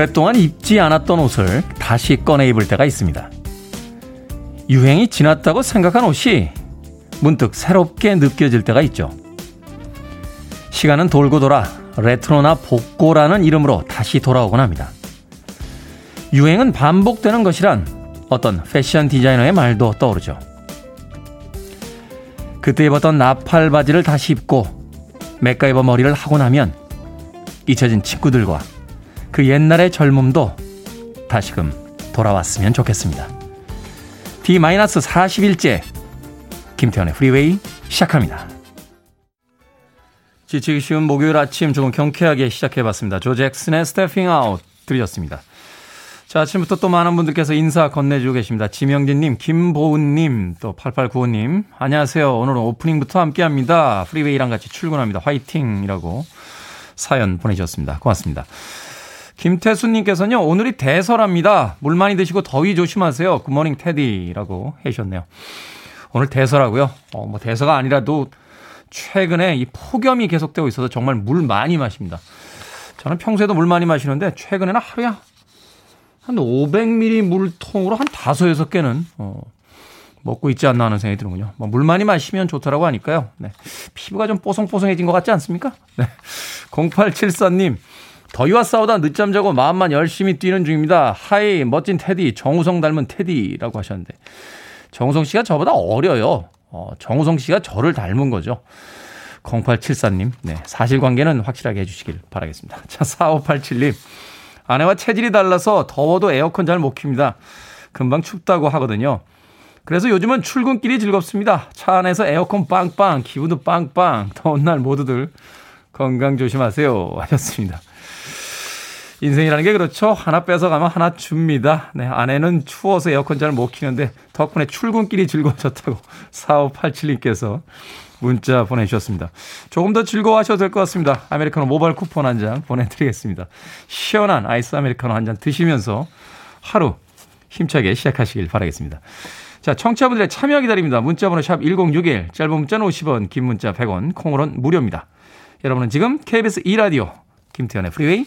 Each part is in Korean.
오랫동안 입지 않았던 옷을 다시 꺼내 입을 때가 있습니다. 유행이 지났다고 생각한 옷이 문득 새롭게 느껴질 때가 있죠. 시간은 돌고 돌아 레트로나 복고라는 이름으로 다시 돌아오곤 합니다. 유행은 반복되는 것이란 어떤 패션 디자이너의 말도 떠오르죠. 그때 입었던 나팔 바지를 다시 입고 맥가이버 머리를 하고 나면 잊혀진 친구들과 그 옛날의 젊음도 다시금 돌아왔으면 좋겠습니다. D-41째 김태현의 프리웨이 시작합니다. 지치기 쉬운 목요일 아침 조금 경쾌하게 시작해봤습니다. 조 잭슨의 Steppin' Out 들으셨습니다. 자, 아침부터 또 많은 분들께서 인사 건네주고 계십니다. 지명진님, 김보은님, 또 8895님. 안녕하세요. 오늘은 오프닝부터 함께 합니다. 프리웨이랑 같이 출근합니다. 화이팅 이라고 사연 보내주셨습니다. 고맙습니다. 김태수님께서는요, 오늘이 대설합니다. 물 많이 드시고 더위 조심하세요. 굿모닝 테디라고 해주셨네요. 오늘 대설하고요. 어, 뭐 대서가 아니라도 최근에 이 폭염이 계속되고 있어서 정말 물 많이 마십니다. 저는 평소에도 물 많이 마시는데 최근에는 하루에 한 500ml 물통으로 한 5, 6개는 어, 먹고 있지 않나 하는 생각이 드는군요. 뭐 물 많이 마시면 좋다라고 하니까요. 네. 피부가 좀 뽀송뽀송해진 것 같지 않습니까? 네. 0874님. 더위와 싸우다 늦잠 자고 마음만 열심히 뛰는 중입니다. 하이, 멋진 테디, 정우성 닮은 테디라고 하셨는데. 정우성 씨가 저보다 어려요. 어, 정우성 씨가 저를 닮은 거죠. 0874님, 네. 사실관계는 확실하게 해주시길 바라겠습니다. 자, 4587님. 아내와 체질이 달라서 더워도 에어컨 잘 못 킵니다. 금방 춥다고 하거든요. 그래서 요즘은 출근길이 즐겁습니다. 차 안에서 에어컨 빵빵, 기분도 빵빵. 더운 날 모두들 건강 조심하세요. 하셨습니다. 인생이라는 게 그렇죠. 하나 뺏어가면 하나 줍니다. 네, 아내는 추워서 에어컨 잘 못 키는데 덕분에 출근길이 즐거워졌다고 4587님께서 문자 보내주셨습니다. 조금 더 즐거워하셔도 될 것 같습니다. 아메리카노 모바일 쿠폰 한 장 보내드리겠습니다. 시원한 아이스 아메리카노 한 잔 드시면서 하루 힘차게 시작하시길 바라겠습니다. 자, 청취자분들의 참여 기다립니다. 문자번호 샵 1061, 짧은 문자는 50원, 긴 문자 100원, 콩으로는 무료입니다. 여러분은 지금 KBS 2라디오 김태현의 프리웨이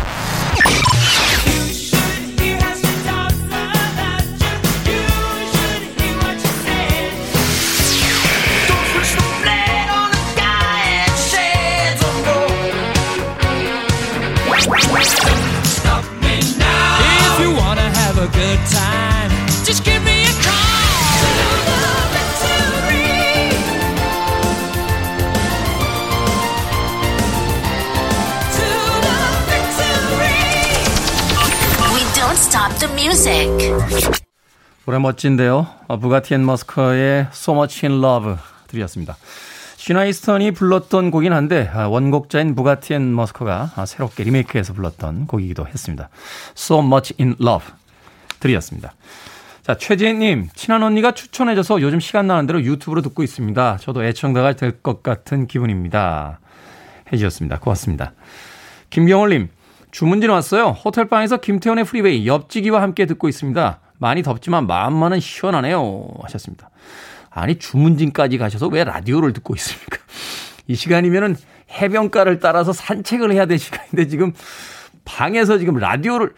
music. 노래 멋진데요. 어, 부가티 앤 머스커의 So Much in Love 들으셨습니다. 쉬나 이스턴이 불렀던 곡이긴 한데 아, 원곡자인 부가티 앤 머스커가 아, 새롭게 리메이크해서 불렀던 곡이기도 했습니다. So Much in Love 들으셨습니다. 자, 최지혜님, 친한 언니가 추천해줘서 요즘 시간 나는 대로 유튜브로 듣고 있습니다. 저도 애청자가 될 것 같은 기분입니다. 해주셨습니다. 고맙습니다. 김경월님, 주문진 왔어요. 호텔방에서 김태현의 프리웨이 옆지기와 함께 듣고 있습니다. 많이 덥지만 마음만은 시원하네요. 하셨습니다. 아니, 주문진까지 가셔서 왜 라디오를 듣고 있습니까? 이 시간이면은 해변가를 따라서 산책을 해야 될 시간인데 지금 방에서 지금 라디오를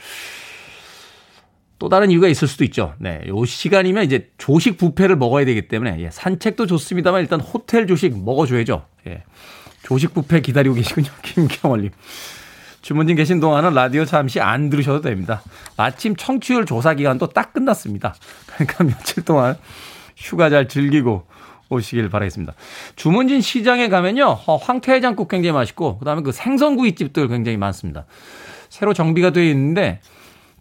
또 다른 이유가 있을 수도 있죠. 네. 요 시간이면 이제 조식 부페를 먹어야 되기 때문에 예, 산책도 좋습니다만 일단 호텔 조식 먹어줘야죠. 예. 조식 부페 기다리고 계시군요. 김경월님. 주문진 계신 동안은 라디오 잠시 안 들으셔도 됩니다. 마침 청취율 조사 기간도 딱 끝났습니다. 그러니까 며칠 동안 휴가 잘 즐기고 오시길 바라겠습니다. 주문진 시장에 가면요. 어, 황태해장국 굉장히 맛있고 그다음에 그 생선구이집들 굉장히 많습니다. 새로 정비가 되어 있는데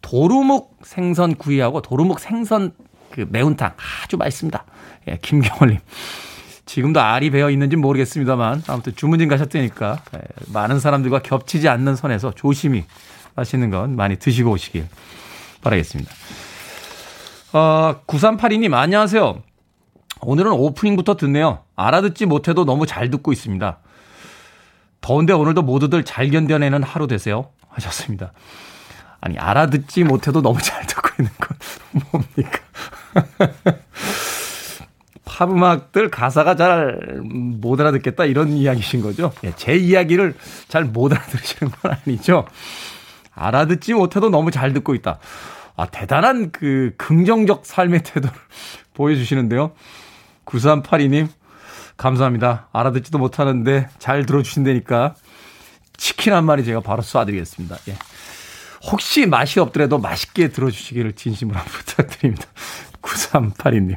도루묵 생선구이하고 도루묵 생선 그 매운탕 아주 맛있습니다. 예, 김경월님. 지금도 알이 배어 있는지 모르겠습니다만 아무튼 주문진 가셨다니까 예, 많은 사람들과 겹치지 않는 선에서 조심히 맛있는 건 많이 드시고 오시길 바라겠습니다. 어, 9382님 안녕하세요. 오늘은 오프닝부터 듣네요. 알아듣지 못해도 너무 잘 듣고 있습니다. 더운데 오늘도 모두들 잘 견뎌내는 하루 되세요. 하셨습니다. 아니, 알아듣지 못해도 너무 잘 듣고 있는 건 뭡니까? 팝 음악들 가사가 잘 못 알아듣겠다 이런 이야기신 거죠? 예, 제 이야기를 잘 못 알아들으시는 건 아니죠? 알아듣지 못해도 너무 잘 듣고 있다. 아, 대단한 그 긍정적 삶의 태도를 보여주시는데요. 9382님, 감사합니다. 알아듣지도 못하는데 잘 들어주신다니까 치킨 한 마리 제가 바로 쏴드리겠습니다. 예. 혹시 맛이 없더라도 맛있게 들어주시기를 진심으로 부탁드립니다. 9382님.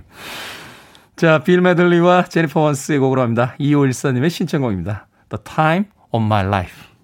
자, 빌 메들리와 제니퍼 원스의 곡으로 합니다. 2514님의 신청곡입니다. The Time of My Life.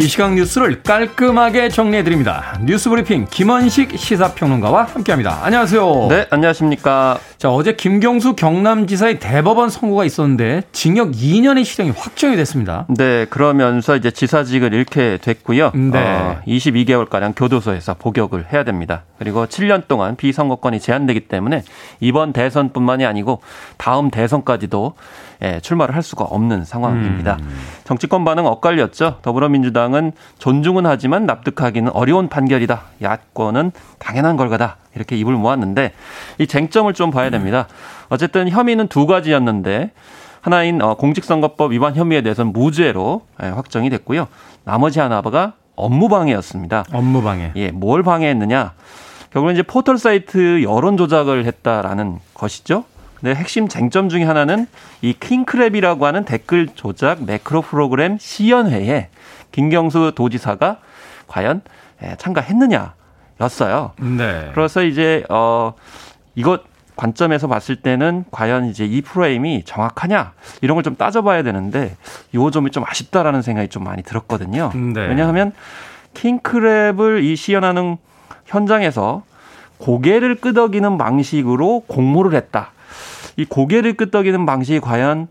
이 시각 뉴스를 깔끔하게 정리해드립니다. 뉴스 브리핑 김원식 시사평론가와 함께합니다. 안녕하세요. 네, 안녕하십니까. 자, 어제 김경수 경남지사의 대법원 선고가 있었는데 징역 2년의 실형이 확정이 됐습니다. 네, 그러면서 이제 지사직을 잃게 됐고요. 네. 어, 22개월가량 교도소에서 복역을 해야 됩니다. 그리고 7년 동안 비선거권이 제한되기 때문에 이번 대선뿐만이 아니고 다음 대선까지도 예, 출마를 할 수가 없는 상황입니다. 음. 정치권 반응 엇갈렸죠. 더불어민주당은 존중은 하지만 납득하기는 어려운 판결이다. 야권은 당연한 걸거다. 이렇게 입을 모았는데 이 쟁점을 좀 봐야 됩니다. 어쨌든 혐의는 두 가지였는데 하나인 어, 공직선거법 위반 혐의에 대해서는 무죄로 예, 확정이 됐고요. 나머지 하나가 업무방해였습니다. 업무방해. 예, 뭘 방해했느냐? 결국은 이제 포털 사이트 여론 조작을 했다라는 것이죠. 네, 핵심 쟁점 중에 하나는 이 킹크랩이라고 하는 댓글 조작 매크로 프로그램 시연회에 김경수 도지사가 과연 예, 참가했느냐였어요. 네. 그래서 이제 어 이것 관점에서 봤을 때는 과연 이제 이 프레임이 정확하냐 이런 걸 좀 따져봐야 되는데 요 점이 좀 아쉽다라는 생각이 좀 많이 들었거든요. 네. 왜냐하면 킹크랩을 이 시연하는 현장에서 고개를 끄덕이는 방식으로 공모를 했다. 이 고개를 끄덕이는 방식이 과연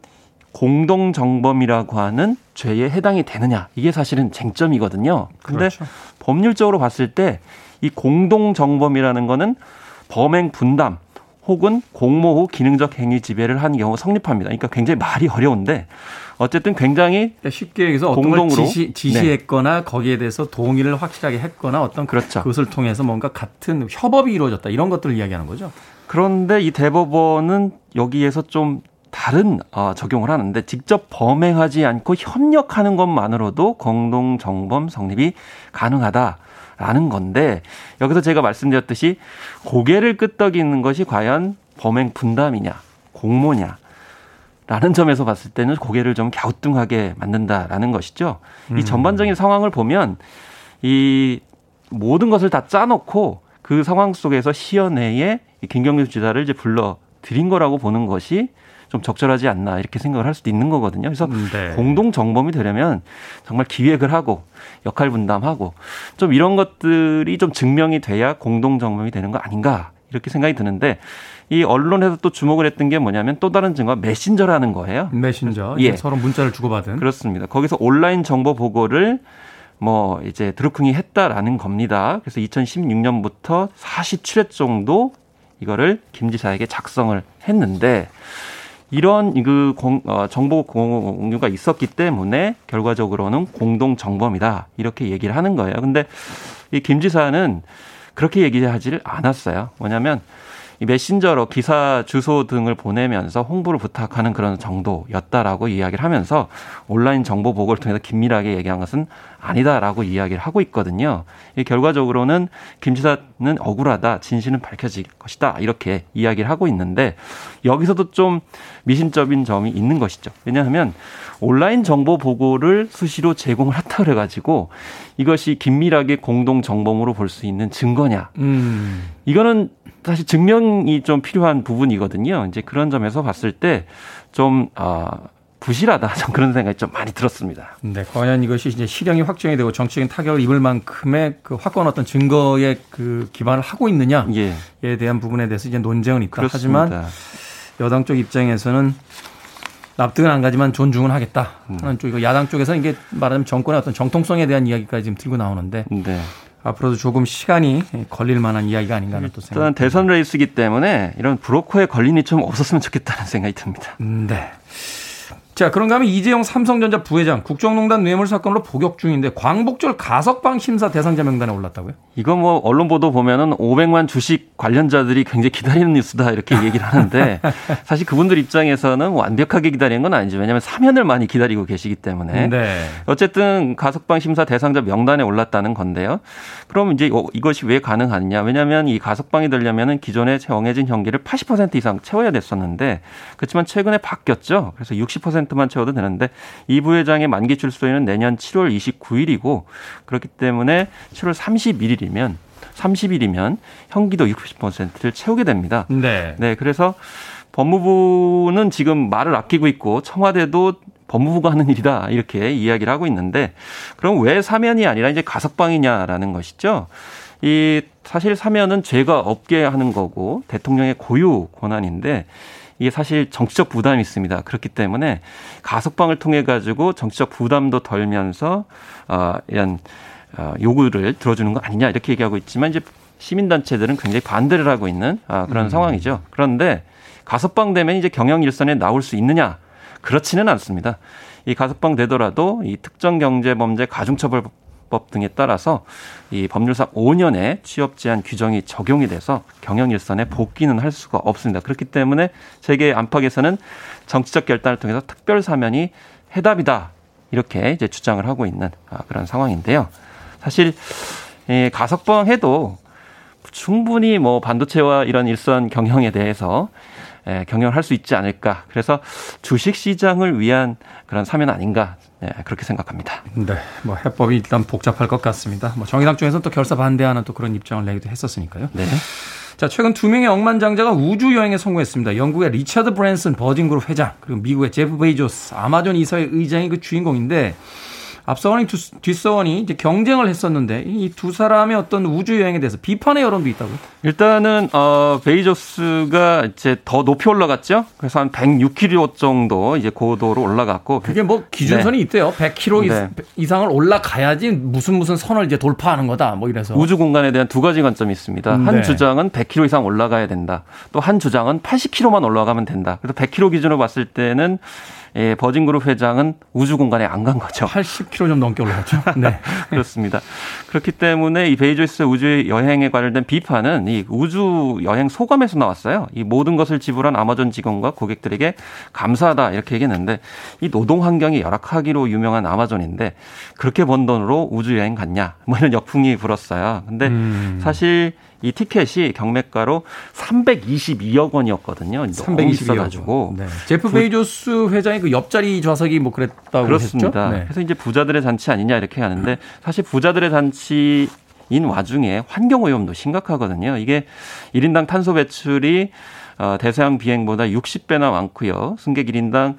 공동 정범이라고 하는 죄에 해당이 되느냐 이게 사실은 쟁점이거든요. 근데 그렇죠. 법률적으로 봤을 때 이 공동 정범이라는 거는 범행 분담 혹은 공모 후 기능적 행위 지배를 한 경우 성립합니다. 그러니까 굉장히 말이 어려운데 어쨌든 굉장히 그러니까 쉽게 얘기해서 어떤 공동으로 걸 지시, 지시했거나 네. 거기에 대해서 동의를 확실하게 했거나 어떤 그렇죠. 그것을 통해서 뭔가 같은 협업이 이루어졌다 이런 것들을 이야기하는 거죠. 그런데 이 대법원은 여기에서 좀 다른 어, 적용을 하는데 직접 범행하지 않고 협력하는 것만으로도 공동 정범 성립이 가능하다 라는 건데 여기서 제가 말씀드렸듯이 고개를 끄덕이는 것이 과연 범행 분담이냐 공모냐 라는 점에서 봤을 때는 고개를 좀 갸우뚱하게 만든다라는 것이죠. 이 음. 전반적인 상황을 보면 이 모든 것을 다 짜놓고 그 상황 속에서 시연회에 김경수 지사를 이제 불러 드린 거라고 보는 것이 좀 적절하지 않나 이렇게 생각을 할 수도 있는 거거든요. 그래서 음, 네. 공동 정범이 되려면 정말 기획을 하고 역할 분담하고 좀 이런 것들이 좀 증명이 돼야 공동 정범이 되는 거 아닌가 이렇게 생각이 드는데 이 언론에서 또 주목을 했던 게 뭐냐면 또 다른 증거 메신저라는 거예요. 메신저. 예. 서로 문자를 주고받은. 그렇습니다. 거기서 온라인 정보 보고를 뭐 이제 드루킹이 했다라는 겁니다. 그래서 2016년부터 47회 정도 이거를 김 지사에게 작성을 했는데 이런 그 공, 어, 정보 공유가 있었기 때문에 결과적으로는 공동 정범이다 이렇게 얘기를 하는 거예요. 근데 이 김 지사는 그렇게 얘기하지를 않았어요. 뭐냐면 이 메신저로 기사 주소 등을 보내면서 홍보를 부탁하는 그런 정도였다라고 이야기를 하면서 온라인 정보 보고를 통해서 긴밀하게 얘기한 것은 아니다라고 이야기를 하고 있거든요. 이 결과적으로는 김 지사는 억울하다, 진실은 밝혀질 것이다 이렇게 이야기를 하고 있는데 여기서도 좀 미심쩍인 점이 있는 것이죠. 왜냐하면 온라인 정보 보고를 수시로 제공을 했다 그래가지고 이것이 긴밀하게 공동 정범으로 볼 수 있는 증거냐? 음. 이거는 사실 증명이 좀 필요한 부분이거든요. 이제 그런 점에서 봤을 때좀 아. 부실하다. 좀 그런 생각이 좀 많이 들었습니다. 네, 과연 이것이 이제 실형이 확정이 되고 정치적인 타격을 입을 만큼의 그 확고한 어떤 증거에 그 기반을 하고 있느냐에 예. 대한 부분에 대해서 이제 논쟁은 있다. 그렇습니다. 하지만 여당 쪽 입장에서는 납득은 안 가지만 존중은 하겠다 하는 음. 쪽이고 야당 쪽에서 이게 말하자면 정권의 어떤 정통성에 대한 이야기까지 지금 들고 나오는데 네. 앞으로도 조금 시간이 걸릴 만한 이야기가 아닌가 하는 또 생각. 일단 대선 레이스이기 때문에 이런 브로커의 걸림이 좀 없었으면 좋겠다는 생각이 듭니다. 네. 자, 그런가 하면 이재용 삼성전자 부회장 국정농단 뇌물 사건으로 복역 중인데 광복절 가석방 심사 대상자 명단에 올랐다고요? 이거 뭐 언론 보도 보면은 500만 주식 관련자들이 굉장히 기다리는 뉴스다 이렇게 얘기를 하는데 사실 그분들 입장에서는 완벽하게 기다리는 건 아니죠. 왜냐하면 사면을 많이 기다리고 계시기 때문에 네. 어쨌든 가석방 심사 대상자 명단에 올랐다는 건데요. 그럼 이제 어, 이것이 왜 가능하느냐? 왜냐하면 이 가석방이 되려면은 기존에 정해진 형기를 80% 이상 채워야 됐었는데 그렇지만 최근에 바뀌었죠. 그래서 60% 10%만 채워도 되는데 이 부회장의 만기 출소일은 내년 7월 29일이고 그렇기 때문에 7월 31일이면 30일이면 형기도 60%를 채우게 됩니다. 네. 네. 그래서 법무부는 지금 말을 아끼고 있고 청와대도 법무부가 하는 일이다 이렇게 이야기를 하고 있는데 그럼 왜 사면이 아니라 이제 가석방이냐라는 것이죠. 이 사실 사면은 죄가 없게 하는 거고 대통령의 고유 권한인데 이게 사실 정치적 부담이 있습니다. 그렇기 때문에 가석방을 통해 가지고 정치적 부담도 덜면서 어 이런 어 요구를 들어주는 거 아니냐 이렇게 얘기하고 있지만 이제 시민단체들은 굉장히 반대를 하고 있는 아, 그런 음. 상황이죠. 그런데 가석방 되면 이제 경영 일선에 나올 수 있느냐? 그렇지는 않습니다. 이 가석방 되더라도 이 특정 경제 범죄 가중처벌 법 등에 따라서 이 법률상 5년의 취업 제한 규정이 적용이 돼서 경영 일선에 복귀는 할 수가 없습니다. 그렇기 때문에 세계 안팎에서는 정치적 결단을 통해서 특별 사면이 해답이다. 이렇게 이제 주장을 하고 있는 아, 그런 상황인데요. 사실 이 가석방 해도 충분히 뭐 반도체와 이런 일선 경영에 대해서 경영을 할수 있지 않을까. 그래서 주식 시장을 위한 그런 사면 아닌가 네, 그렇게 생각합니다. 네, 뭐 해법이 일단 복잡할 것 같습니다. 뭐 정의당 쪽에서는 또 결사 반대하는 또 그런 입장을 내기도 했었으니까요. 네. 자, 최근 두 명의 억만장자가 우주 여행에 성공했습니다. 영국의 리차드 브랜슨 버진그룹 회장 그리고 미국의 제프 베이조스 아마존 이사의 의장이 그 주인공인데 앞서거니 뒤서거니 이제 경쟁을 했었는데 이 두 사람의 어떤 우주 여행에 대해서 비판의 여론도 있다고요? 일단은 어 베이조스가 이제 더 높이 올라갔죠. 그래서 한 106km 정도 이제 고도로 올라갔고 그게 뭐 기준선이 네. 있대요. 100km 네. 이상을 올라가야지 무슨 무슨 선을 이제 돌파하는 거다. 뭐 이래서 우주 공간에 대한 두 가지 관점이 있습니다. 한 네. 주장은 100km 이상 올라가야 된다. 또 한 주장은 80km만 올라가면 된다. 그래서 100km 기준으로 봤을 때는 예, 버진그룹 회장은 우주 공간에 안 간 거죠. 80km 좀 넘게 올라갔죠. 네. 그렇습니다. 그렇기 때문에 이 베이조스 우주 여행에 관련된 비판은 이 우주 여행 소감에서 나왔어요. 이 모든 것을 지불한 아마존 직원과 고객들에게 감사하다 이렇게 얘기했는데 이 노동 환경이 열악하기로 유명한 아마존인데 그렇게 번 돈으로 우주 여행 갔냐 뭐 이런 역풍이 불었어요. 근데 음. 사실 이 티켓이 경매가로 322억 원이었거든요. 322억 원. 네. 제프 베이조스 회장의 그 옆자리 좌석이 뭐 그랬다고 그렇습니다. 네. 그래서 이제 부자들의 잔치 아니냐 이렇게 하는데 사실 부자들의 잔치 인 와중에 환경 오염도 심각하거든요. 이게 1인당 탄소 배출이 어, 대서양 비행보다 60배나 많고요. 승객 1인당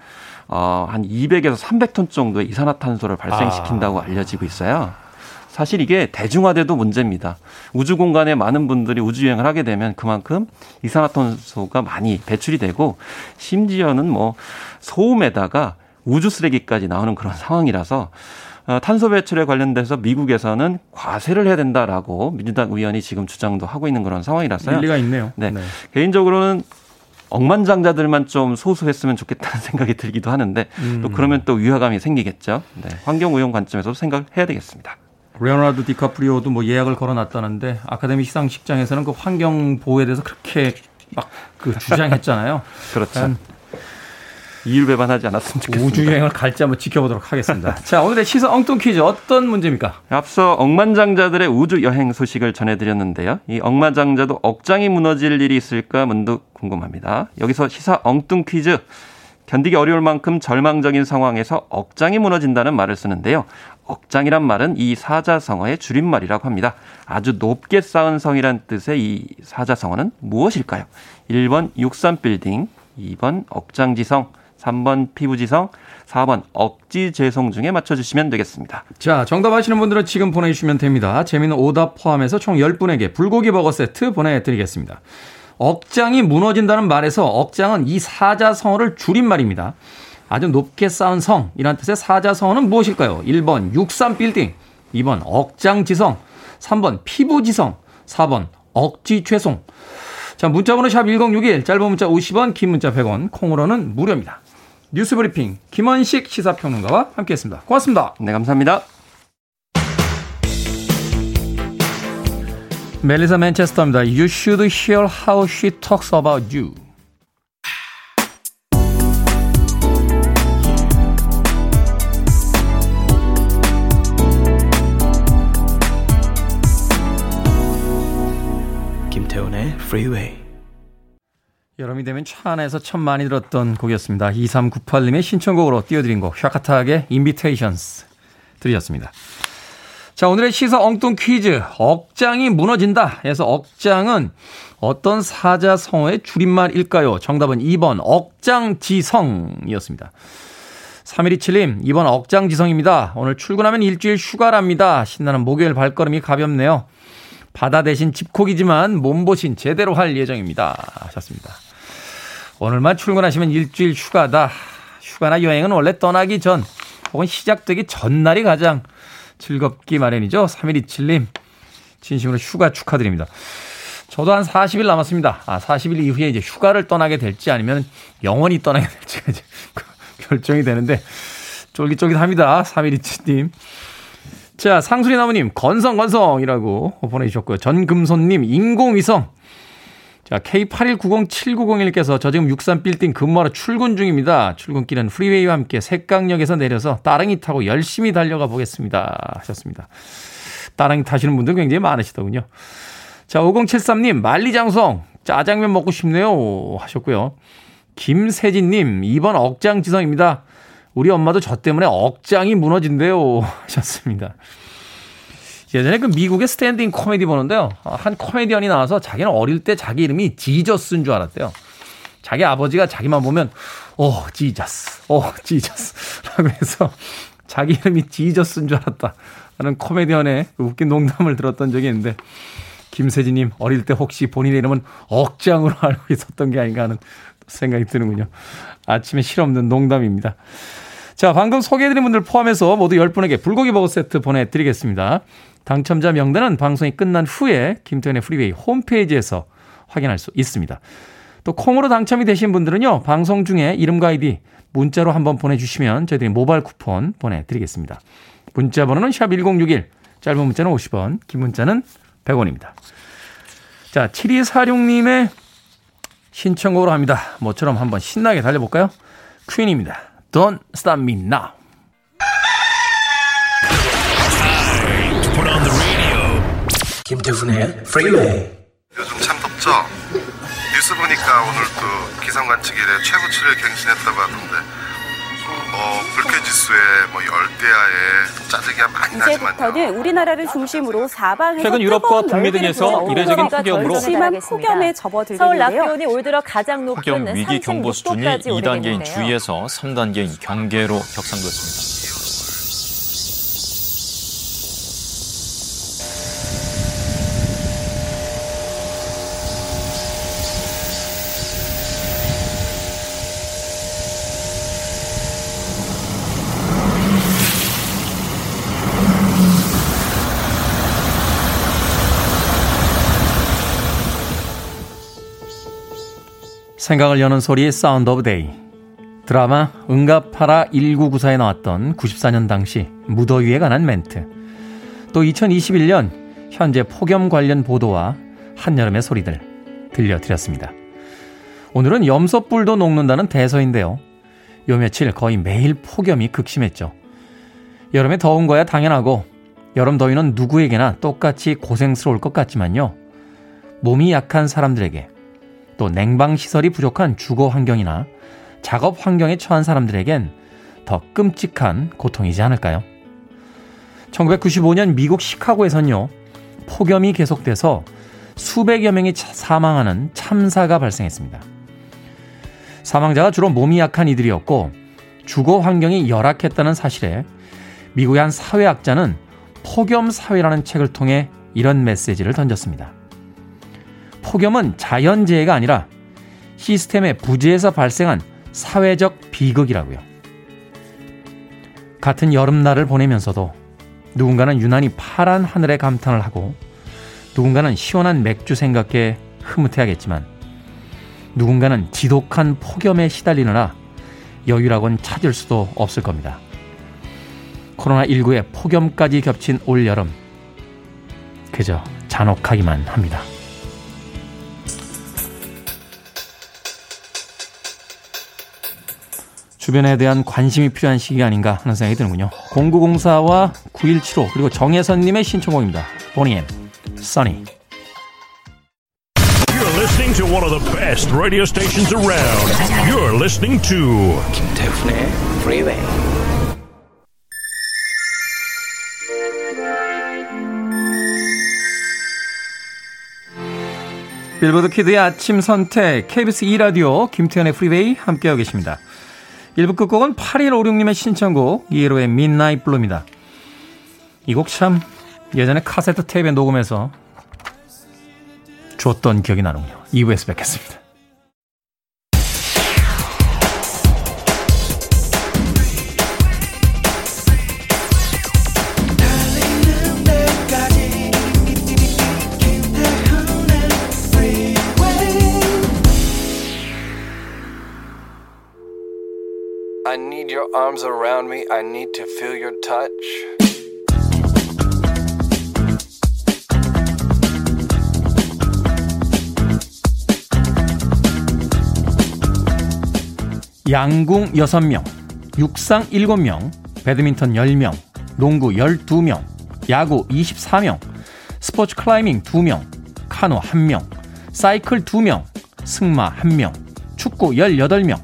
어, 한 200에서 300톤 정도의 이산화탄소를 발생시킨다고 아. 알려지고 있어요. 사실 이게 대중화돼도 문제입니다. 우주 공간에 많은 분들이 우주 여행을 하게 되면 그만큼 이산화탄소가 많이 배출이 되고 심지어는 뭐 소음에다가 우주 쓰레기까지 나오는 그런 상황이라서 어, 탄소 배출에 관련돼서 미국에서는 과세를 해야 된다라고 민주당 의원이 지금 주장도 하고 있는 그런 상황이라서요. 일리가 있네요. 네. 네. 개인적으로는 억만장자들만 좀 소수했으면 좋겠다는 생각이 들기도 하는데 음. 또 그러면 또 위화감이 생기겠죠. 네. 환경 오염 관점에서도 생각해야 되겠습니다. 레오나르도 디카프리오도 뭐 예약을 걸어놨다는데 아카데미 시상식장에서는 그 환경 보호에 대해서 그렇게 막 그 주장했잖아요. 그렇죠. 이율배반하지 않았으면 좋겠습니다. 우주 여행을 갈지 한번 지켜보도록 하겠습니다. 자, 오늘의 시선 엉뚱 퀴즈 어떤 문제입니까? 앞서 억만장자들의 우주 여행 소식을 전해드렸는데요. 이 억만장자도 억장이 무너질 일이 있을까 문득 궁금합니다. 여기서 시사 엉뚱 퀴즈. 견디기 어려울 만큼 절망적인 상황에서 억장이 무너진다는 말을 쓰는데요. 억장이란 말은 이 사자성어의 줄임말이라고 합니다. 아주 높게 쌓은 성이란 뜻의 이 사자성어는 무엇일까요? 1번 63빌딩, 2번 억장지성, 3번 피부지성, 4번 억지재성 중에 맞춰주시면 되겠습니다. 자, 정답 아시는 분들은 지금 보내주시면 됩니다. 재미는 오답 포함해서 총 10분에게 불고기 버거 세트 보내드리겠습니다. 억장이 무너진다는 말에서 억장은 이 사자성어를 줄임말입니다. 아주 높게 쌓은 성이란 뜻의 사자성어는 무엇일까요? 1번 63빌딩, 2번 억장지성, 3번 피부지성, 4번 억지최송. 자, 문자번호 샵 1061, 짧은 문자 50원, 긴 문자 100원, 콩으로는 무료입니다. 뉴스 브리핑 김원식 시사평론가와 함께했습니다. 고맙습니다. 네, 감사합니다. 멜리사 맨체스터입니다. You should hear how she talks about you. Freeway. 여름이 되면 차 안에서 참 많이 들었던 곡이었습니다. 2398님의 신청곡으로 띄워드린 곡 샤카타의 Invitations 들으셨습니다. 자, 오늘의 시사 엉뚱 퀴즈. 억장이 무너진다. 해서 억장은 어떤 사자성어의 줄임말일까요? 정답은 2번 억장지성이었습니다. 3127님, 2번 억장지성입니다. 오늘 출근하면 일주일 휴가랍니다. 신나는 목요일 발걸음이 가볍네요. 바다 대신 집콕이지만 몸보신 제대로 할 예정입니다. 하셨습니다. 오늘만 출근하시면 일주일 휴가다. 휴가나 여행은 원래 떠나기 전 혹은 시작되기 전날이 가장 즐겁기 마련이죠. 3127님. 진심으로 휴가 축하드립니다. 저도 한 40일 남았습니다. 아, 40일 이후에 이제 휴가를 떠나게 될지 아니면 영원히 떠나게 될지가 이제 결정이 되는데 쫄깃쫄깃합니다. 3127님. 자, 상수리 나무님, 건성건성이라고 보내주셨고요. 전금손님, 인공위성. 자, K81907901께서 저 지금 63빌딩 근무하러 출근 중입니다. 출근길은 프리웨이와 함께 색강역에서 내려서 따릉이 타고 열심히 달려가 보겠습니다. 하셨습니다. 따릉이 타시는 분들 굉장히 많으시더군요. 자, 5073님, 만리장성, 짜장면 먹고 싶네요. 하셨고요. 김세진님, 2번 억장지성입니다. 우리 엄마도 저 때문에 억장이 무너진대요. 하셨습니다. 예전에 그 미국의 standing 코미디 보는데요. 한 코미디언이 나와서 자기는 어릴 때 자기 이름이 Jesus인 줄 알았대요. 자기 아버지가 자기만 보면, oh, Jesus, oh, Jesus. 라고 해서 자기 이름이 Jesus인 줄 알았다. 하는 코미디언의 그 웃긴 농담을 들었던 적이 있는데, 김세진님, 어릴 때 혹시 본인의 이름은 억장으로 알고 있었던 게 아닌가 하는 생각이 드는군요. 아침에 실없는 농담입니다. 자, 방금 소개해드린 분들 포함해서 모두 10분에게 불고기 버거 세트 보내드리겠습니다. 당첨자 명단은 방송이 끝난 후에 김태훈의 프리웨이 홈페이지에서 확인할 수 있습니다. 또 콩으로 당첨이 되신 분들은요. 방송 중에 이름과 아이디 문자로 한번 보내주시면 저희들이 모바일 쿠폰 보내드리겠습니다. 문자 번호는 샵 1061 짧은 문자는 50원 긴 문자는 100원입니다. 자 7246님의 신청곡으로 합니다. 모처럼 한번 신나게 달려볼까요? 퀸입니다. Don't Stop Me Now. 김태훈의 Freeway. 요즘 참 덥죠? 뉴스 보니까 오늘 또 기상 관측 이래 최고치를 갱신했다고 하던데 뭐 불쾌지수에 뭐 열대야에 짜증이 많이 나지만요. 이제부터는 우리나라를 중심으로 사방에서 최근 유럽과 북미 등에서 이례적인 폭염으로 심한 폭염에 접어들겠는데요. 서울 낮 기온이 올 들어 가장 높은 폭염 위기 경보 수준이 2단계인 주의에서 3단계인 경계로 격상됐습니다. 생각을 여는 소리의 Sound of Day. 드라마 응답하라 1994에 나왔던 94년 당시 무더위에 관한 멘트. 또 2021년 현재 폭염 관련 보도와 한여름의 소리들 들려드렸습니다. 오늘은 염소뿔도 녹는다는 대서인데요. 요 며칠 거의 매일 폭염이 극심했죠. 여름에 더운 거야 당연하고 여름 더위는 누구에게나 똑같이 고생스러울 것 같지만요. 몸이 약한 사람들에게 또 냉방 시설이 부족한 주거 환경이나 작업 환경에 처한 사람들에겐 더 끔찍한 고통이지 않을까요? 1995년 미국 시카고에선요, 폭염이 계속돼서 수백여 명이 사망하는 참사가 발생했습니다. 사망자가 주로 몸이 약한 이들이었고, 주거 환경이 열악했다는 사실에 미국의 한 사회학자는 폭염 사회라는 책을 통해 이런 메시지를 던졌습니다. 폭염은 자연재해가 아니라 시스템의 부재에서 발생한 사회적 비극이라고요. 같은 여름날을 보내면서도 누군가는 유난히 파란 하늘에 감탄을 하고 누군가는 시원한 맥주 생각에 흐뭇해하겠지만 누군가는 지독한 폭염에 시달리느라 여유라곤 찾을 수도 없을 겁니다. 코로나19에 폭염까지 겹친 올 여름. 그저 잔혹하기만 합니다. 주변에 대한 관심이 필요한 시기 아닌가 하는 생각이 드는군요. 0904와 9175 그리고 정혜선님의 신청곡입니다. 보니엠, 써니. You're listening to one of the best radio stations around. You're listening to 김태훈의 Freeway. 빌보드 키드의 아침 선택 KBS 2라디오 김태훈의 프리웨이 함께하고 계십니다. 1부 끝곡은 8156님의 신청곡 ELO의 midnight blue입니다. 이 곡 참 예전에 카세트 테이프에 녹음해서 줬던 기억이 나는군요. 2부에서 뵙겠습니다. Arms around me. I need to feel your touch. 양궁 6명, 육상 7명, 배드민턴 10명, 농구 12명, 야구 24명, 스포츠 클라이밍 2명, 카누 1명, 사이클 2명, 승마 1명, 축구 18명,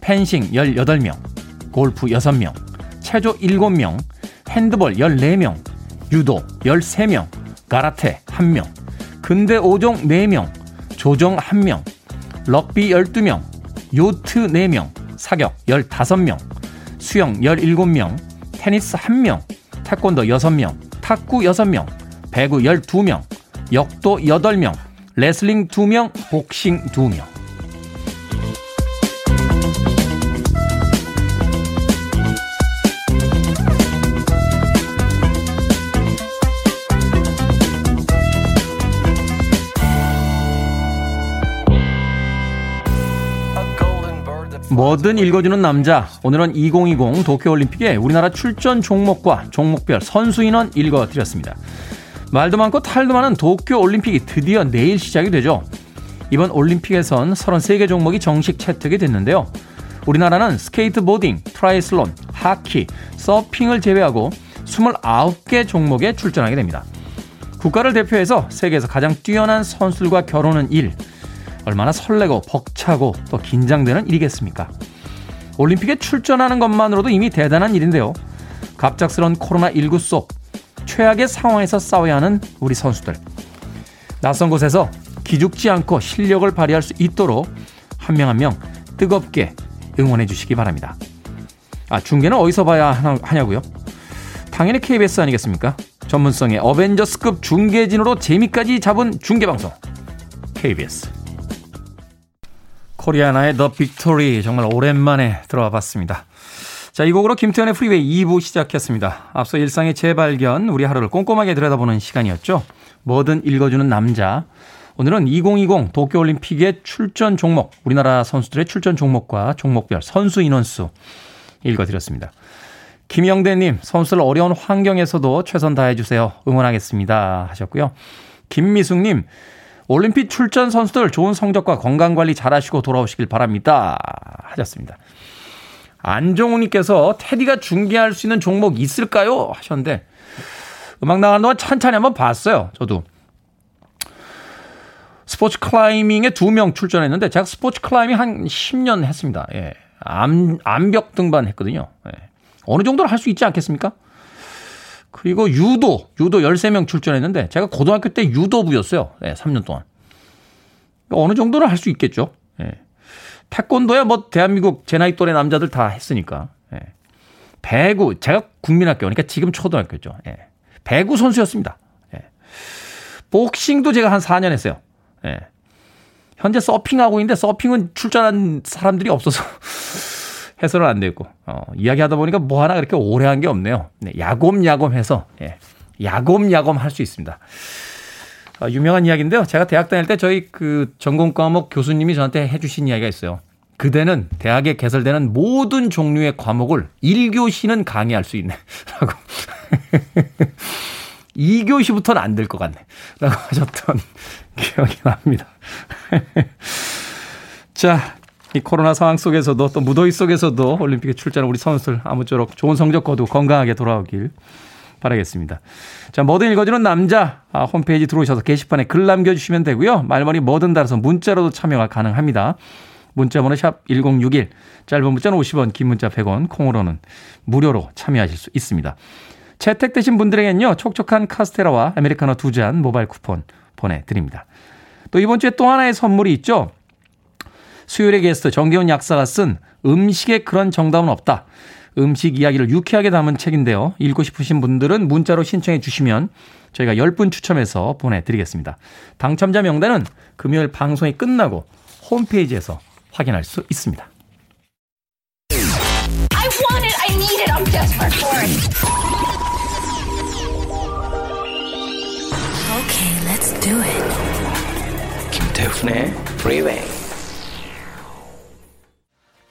펜싱 18명, 골프 6명, 체조 7명, 핸드볼 14명, 유도 13명, 가라테 1명, 근대 5종 4명, 조정 1명, 럭비 12명, 요트 4명, 사격 15명, 수영 17명, 테니스 1명, 태권도 6명, 탁구 6명, 배구 12명, 역도 8명, 레슬링 2명, 복싱 2명. 뭐든 읽어주는 남자. 오늘은 2020 도쿄올림픽에 우리나라 출전 종목과 종목별 선수 인원 읽어드렸습니다. 말도 많고 탈도 많은 도쿄올림픽이 드디어 내일 시작이 되죠. 이번 올림픽에선 33개 종목이 정식 채택이 됐는데요. 우리나라는 스케이트보딩, 트라이애슬론, 하키, 서핑을 제외하고 29개 종목에 출전하게 됩니다. 국가를 대표해서 세계에서 가장 뛰어난 선수들과 겨루는 일. 얼마나 설레고 벅차고 또 긴장되는 일이겠습니까? 올림픽에 출전하는 것만으로도 이미 대단한 일인데요. 갑작스런 코로나19 속 최악의 상황에서 싸워야 하는 우리 선수들. 낯선 곳에서 기죽지 않고 실력을 발휘할 수 있도록 한 명 한명 뜨겁게 응원해 주시기 바랍니다. 아, 중계는 어디서 봐야 하냐고요? 당연히 KBS 아니겠습니까? 전문성의 어벤져스급 중계진으로 재미까지 잡은 중계방송. KBS. 코리아나의 The Victory 정말 오랜만에 들어 봤습니다. 자, 이 곡으로 김태훈의 프리웨이 2부 시작했습니다. 앞서 일상의 재발견, 우리 하루를 꼼꼼하게 들여다보는 시간이었죠. 뭐든 읽어주는 남자. 오늘은 2020 도쿄올림픽의 출전 종목, 우리나라 선수들의 출전 종목과 종목별 선수 인원수 읽어드렸습니다. 김영대님, 선수들 어려운 환경에서도 최선 다해주세요. 응원하겠습니다. 하셨고요. 김미숙님, 올림픽 출전 선수들 좋은 성적과 건강 관리 잘 하시고 돌아오시길 바랍니다. 하셨습니다. 안종우님께서 테디가 중계할 수 있는 종목 있을까요? 하셨는데, 음악 나가는 동안 천천히 한번 봤어요. 저도. 스포츠 클라이밍에 두 명 출전했는데, 제가 스포츠 클라이밍 한 10년 했습니다. 예. 암, 암벽 등반 했거든요. 예. 어느 정도는 할 수 있지 않겠습니까? 그리고 유도, 유도 13명 출전했는데, 제가 고등학교 때 유도부였어요. 예, 3년 동안. 어느 정도는 할 수 있겠죠. 예. 태권도야 뭐 대한민국 제 나이 또래 남자들 다 했으니까. 예. 배구 제가 국민학교 그러니까 지금 초등학교죠. 예. 배구 선수였습니다. 예. 복싱도 제가 한 4년 했어요. 예. 현재 서핑하고 있는데 서핑은 출전한 사람들이 없어서 해서는 안 됐고 어, 이야기하다 보니까 뭐 하나 그렇게 오래 한 게 없네요. 네, 야곰야곰해서 예. 야곰야곰 할 수 있습니다. 어, 유명한 이야기인데요. 제가 대학 다닐 때 저희 그 전공 과목 교수님이 저한테 해주신 이야기가 있어요. 그대는 대학에 개설되는 모든 종류의 과목을 1교시는 강의할 수 있네. 라고. 2교시부터는 안 될 것 같네. 라고 하셨던 기억이 납니다. 자, 이 코로나 상황 속에서도 또 무더위 속에서도 올림픽에 출전한 우리 선수들 아무쪼록 좋은 성적 거두 건강하게 돌아오길 바라겠습니다. 자, 뭐든 읽어주는 남자 아, 홈페이지 들어오셔서 게시판에 글 남겨주시면 되고요. 말머리 뭐든 달아서 문자로도 참여가 가능합니다. 문자번호 샵 1061, 짧은 문자는 50원, 긴 문자 100원, 콩으로는 무료로 참여하실 수 있습니다. 채택되신 분들에겐요, 촉촉한 카스테라와 아메리카노 두 잔 모바일 쿠폰 보내드립니다. 또 이번 주에 또 하나의 선물이 있죠. 수요일의 게스트 정기훈 약사가 쓴 음식에 그런 정답은 없다. 음식 이야기를 유쾌하게 담은 책인데요. 읽고 싶으신 분들은 문자로 신청해 주시면 저희가 10분 추첨해서 보내드리겠습니다. 당첨자 명단은 금요일 방송이 끝나고 홈페이지에서 확인할 수 있습니다. I want it, I need it, I'm desperate for it. Okay, let's do it. 김태훈의 Freeway.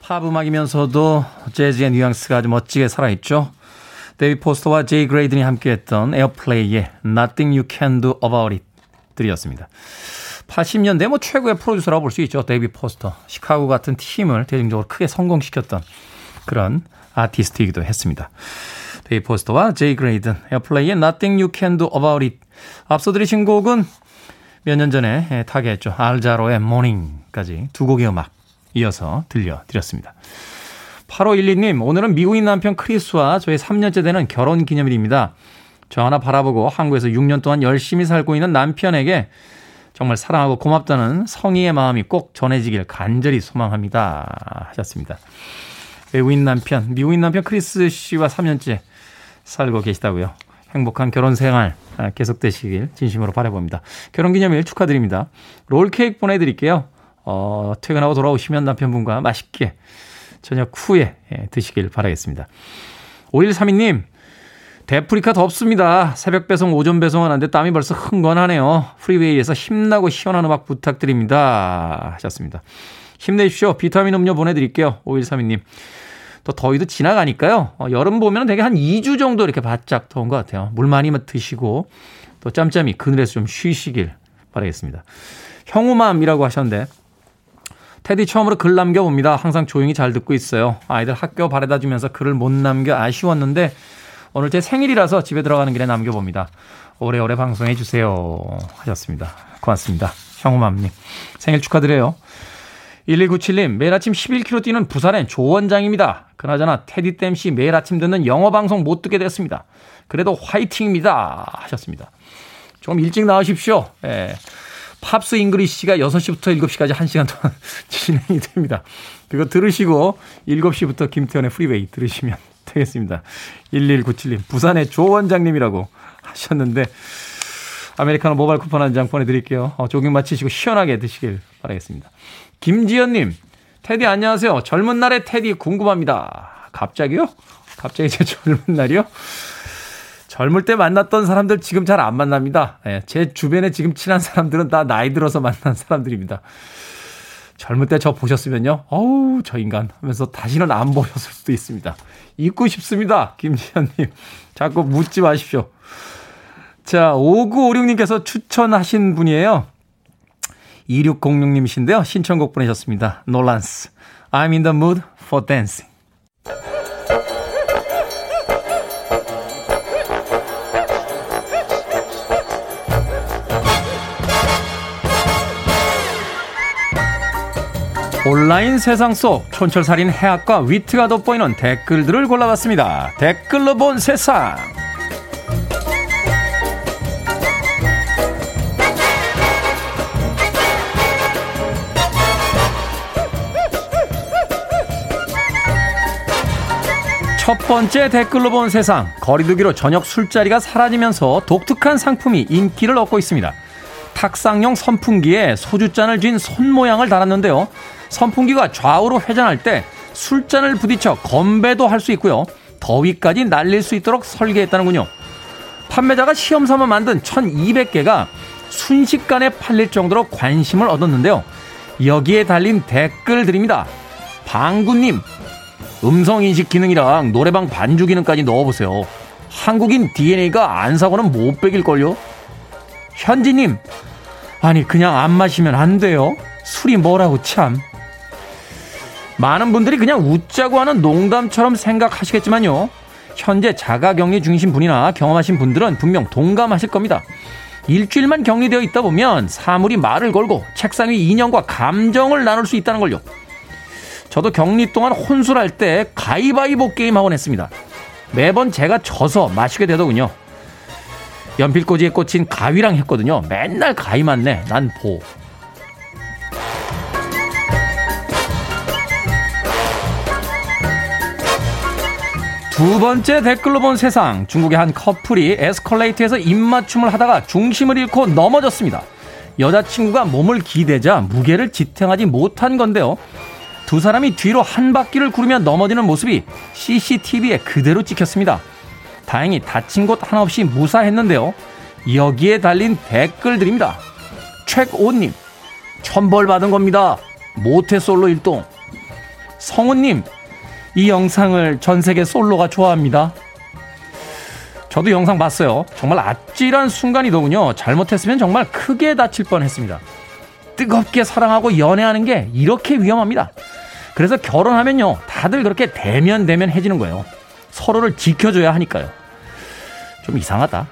팝 음악이면서도 재즈의 뉘앙스가 아주 멋지게 살아있죠. 데이빗 포스터와 제이 그레이든이 함께했던 에어플레이의 Nothing You Can Do About It 들으셨습니다. 80년대 뭐 최고의 프로듀서라고 볼 수 있죠. 데이빗 포스터. 시카고 같은 팀을 대중적으로 크게 성공시켰던 그런 아티스트이기도 했습니다. 데이빗 포스터와 제이 그레이든, 에어플레이의 Nothing You Can Do About It. 앞서 들으신 곡은 몇 년 전에 타계했죠. 알 자로의 Morning까지 두 곡의 음악 이어서 들려드렸습니다. 8512님, 오늘은 미국인 남편 크리스와 저의 3년째 되는 결혼 기념일입니다. 저 하나 바라보고 한국에서 6년 동안 열심히 살고 있는 남편에게 정말 사랑하고 고맙다는 성의의 마음이 꼭 전해지길 간절히 소망합니다. 하셨습니다. 외국인 남편, 미국인 남편 크리스 씨와 3년째 살고 계시다고요. 행복한 결혼 생활 계속되시길 진심으로 바라봅니다. 결혼 기념일 축하드립니다. 롤케이크 보내드릴게요. 어, 퇴근하고 돌아오시면 남편분과 맛있게 저녁 후에 예, 드시길 바라겠습니다. 5132님, 대프리카 덥습니다. 새벽 배송, 오전 배송 하는데 땀이 벌써 흥건하네요. 프리웨이에서 힘나고 시원한 음악 부탁드립니다. 하셨습니다. 힘내십시오. 비타민 음료 보내드릴게요. 5132님. 또 더위도 지나가니까요. 어, 여름 보면 되게 한 2주 정도 이렇게 바짝 더운 것 같아요. 물 많이 드시고 또 짬짬이 그늘에서 좀 쉬시길 바라겠습니다. 형우맘이라고 하셨는데 테디 처음으로 글 남겨봅니다. 항상 조용히 잘 듣고 있어요. 아이들 학교 바래다 주면서 글을 못 남겨 아쉬웠는데 오늘 제 생일이라서 집에 들어가는 길에 남겨봅니다. 오래오래 방송해 주세요. 하셨습니다. 고맙습니다. 형우맘님. 생일 축하드려요. 1197님, 매일 아침 11km 뛰는 부산의 조원장입니다. 그나저나 태디 땜시 매일 아침 듣는 영어 방송 못 듣게 됐습니다. 그래도 화이팅입니다. 하셨습니다. 좀 일찍 나오십시오. 예. Pops English가 6시부터 7시까지 1시간 동안 진행이 됩니다. 그거 들으시고 7시부터 김태훈의 프리웨이 들으시면 되겠습니다. 1197님, 부산의 조 원장님이라고 하셨는데, 아메리카노 모바일 쿠폰 한 장 보내드릴게요. 어, 조깅 마치시고 시원하게 드시길 바라겠습니다. 김지연님, 테디 안녕하세요. 젊은 날의 테디 궁금합니다. 갑자기요? 갑자기 제 젊은 날이요? 젊을 때 만났던 사람들 지금 잘 안 만납니다. 예, 제 주변에 지금 친한 사람들은 다 나이 들어서 만난 사람들입니다. 젊을 때 저 보셨으면요. 어우, 저 인간 하면서 다시는 안 보셨을 수도 있습니다. 잊고 싶습니다. 김지현님. 자꾸 묻지 마십시오. 자, 5956님께서 추천하신 분이에요. 2606님이신데요. 신청곡 보내셨습니다. 놀란스. I'm in the mood for dancing. 온라인 세상 속 촌철살인 해학과 위트가 돋보이는 댓글들을 골라봤습니다. 댓글로 본 세상. 첫 번째 댓글로 본 세상. 거리두기로 저녁 술자리가 사라지면서 독특한 상품이 인기를 얻고 있습니다. 탁상용 선풍기에 소주잔을 쥔 손 모양을 달았는데요. 선풍기가 좌우로 회전할 때 술잔을 부딪혀 건배도 할 수 있고요. 더위까지 날릴 수 있도록 설계했다는군요. 판매자가 시험 삼아 만든 1200개가 순식간에 팔릴 정도로 관심을 얻었는데요. 여기에 달린 댓글들입니다. 방구님, 음성인식 기능이랑 노래방 반주 기능까지 넣어보세요. 한국인 DNA가 안 사고는 못 빼길걸요? 현지님, 아니, 그냥 안 마시면 안 돼요. 술이 뭐라고 참. 많은 분들이 그냥 웃자고 하는 농담처럼 생각하시겠지만요. 현재 자가격리 중이신 분이나 경험하신 분들은 분명 동감하실 겁니다. 일주일만 격리되어 있다 보면 사물이 말을 걸고 책상 위 인형과 감정을 나눌 수 있다는 걸요. 저도 격리 동안 혼술할 때 가위바위보 게임 하곤 했습니다. 매번 제가 져서 마시게 되더군요. 연필꽂이에 꽂힌 가위랑 했거든요. 맨날 가위만 내. 난 보. 두 번째 댓글로 본 세상. 중국의 한 커플이 에스컬레이터에서 입맞춤을 하다가 중심을 잃고 넘어졌습니다. 여자친구가 몸을 기대자 무게를 지탱하지 못한 건데요. 두 사람이 뒤로 한 바퀴를 구르며 넘어지는 모습이 CCTV에 그대로 찍혔습니다. 다행히 다친 곳 하나 없이 무사했는데요. 여기에 달린 댓글들입니다. 최오님, 천벌 받은 겁니다. 모태솔로 일동. 성우님, 이 영상을 전 세계 솔로가 좋아합니다. 저도 영상 봤어요. 정말 아찔한 순간이더군요. 잘못했으면 정말 크게 다칠 뻔 했습니다. 뜨겁게 사랑하고 연애하는 게 이렇게 위험합니다. 그래서 결혼하면요. 다들 그렇게 대면 대면 해지는 거예요. 서로를 지켜줘야 하니까요. 좀 이상하다.